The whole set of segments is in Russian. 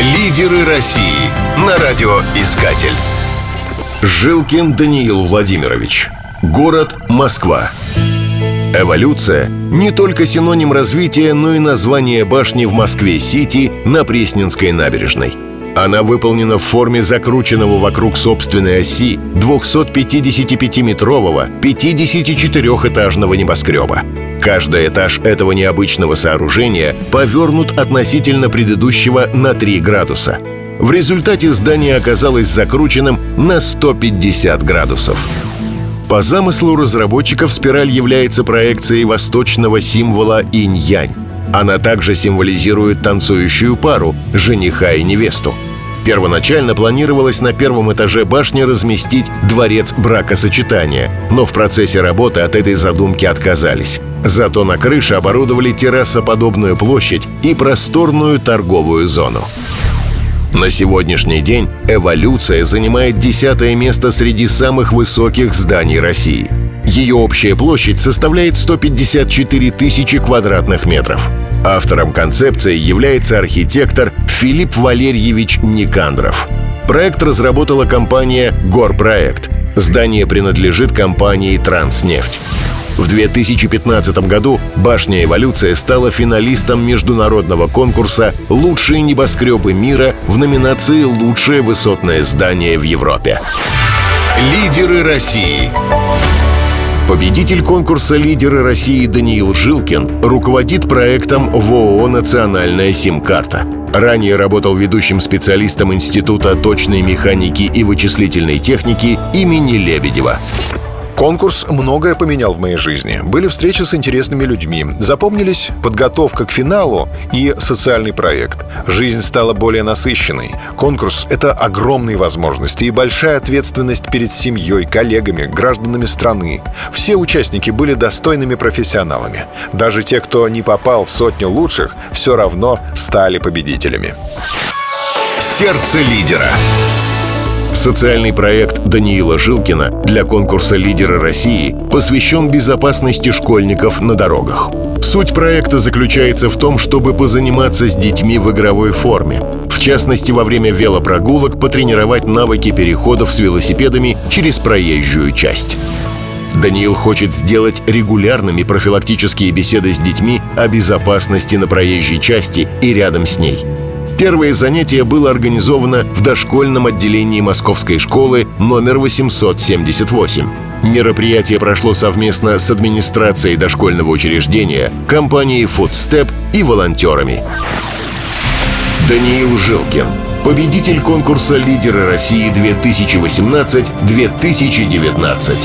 Лидеры России на радиоискатель. Жилкин Даниил Владимирович. Город Москва. Эволюция – не только синоним развития, но и название башни в Москве-Сити на Пресненской набережной. Она выполнена в форме закрученного вокруг собственной оси 255-метрового 54-этажного небоскреба. Каждый этаж этого необычного сооружения повернут относительно предыдущего на 3 градуса. В результате здание оказалось закрученным на 150 градусов. По замыслу разработчиков спираль является проекцией восточного символа инь-янь. Она также символизирует танцующую пару – жениха и невесту. Первоначально планировалось на первом этаже башни разместить дворец бракосочетания, но в процессе работы от этой задумки отказались. Зато на крыше оборудовали террасоподобную площадь и просторную торговую зону. На сегодняшний день «Эволюция» занимает десятое место среди самых высоких зданий России. Ее общая площадь составляет 154 тысячи квадратных метров. Автором концепции является архитектор Филипп Валерьевич Никандров. Проект разработала компания «Горпроект». Здание принадлежит компании «Транснефть». В 2015 году башня «Эволюция» стала финалистом международного конкурса «Лучшие небоскребы мира» в номинации «Лучшее высотное здание в Европе». Лидеры России Победитель конкурса «Лидеры России» Даниил Жилкин руководит проектом ООО «Национальная сим-карта». Ранее работал ведущим специалистом Института точной механики и вычислительной техники имени Лебедева. Конкурс многое поменял в моей жизни. Были встречи с интересными людьми. Запомнились подготовка к финалу и социальный проект. Жизнь стала более насыщенной. Конкурс — это огромные возможности и большая ответственность перед семьей, коллегами, гражданами страны. Все участники были достойными профессионалами. Даже те, кто не попал в сотню лучших, все равно стали победителями. Сердце лидера. Социальный проект Даниила Жилкина для конкурса «Лидеры России» посвящен безопасности школьников на дорогах. Суть проекта заключается в том, чтобы позаниматься с детьми в игровой форме. В частности, во время велопрогулок потренировать навыки переходов с велосипедами через проезжую часть. Даниил хочет сделать регулярными профилактические беседы с детьми о безопасности на проезжей части и рядом с ней – Первое занятие было организовано в дошкольном отделении Московской школы номер 878. Мероприятие прошло совместно с администрацией дошкольного учреждения, компанией Footstep и волонтерами. Даниил Жилкин. Победитель конкурса «Лидеры России 2018-2019».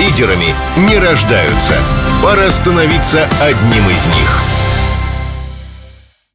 Лидерами не рождаются. Пора становиться одним из них.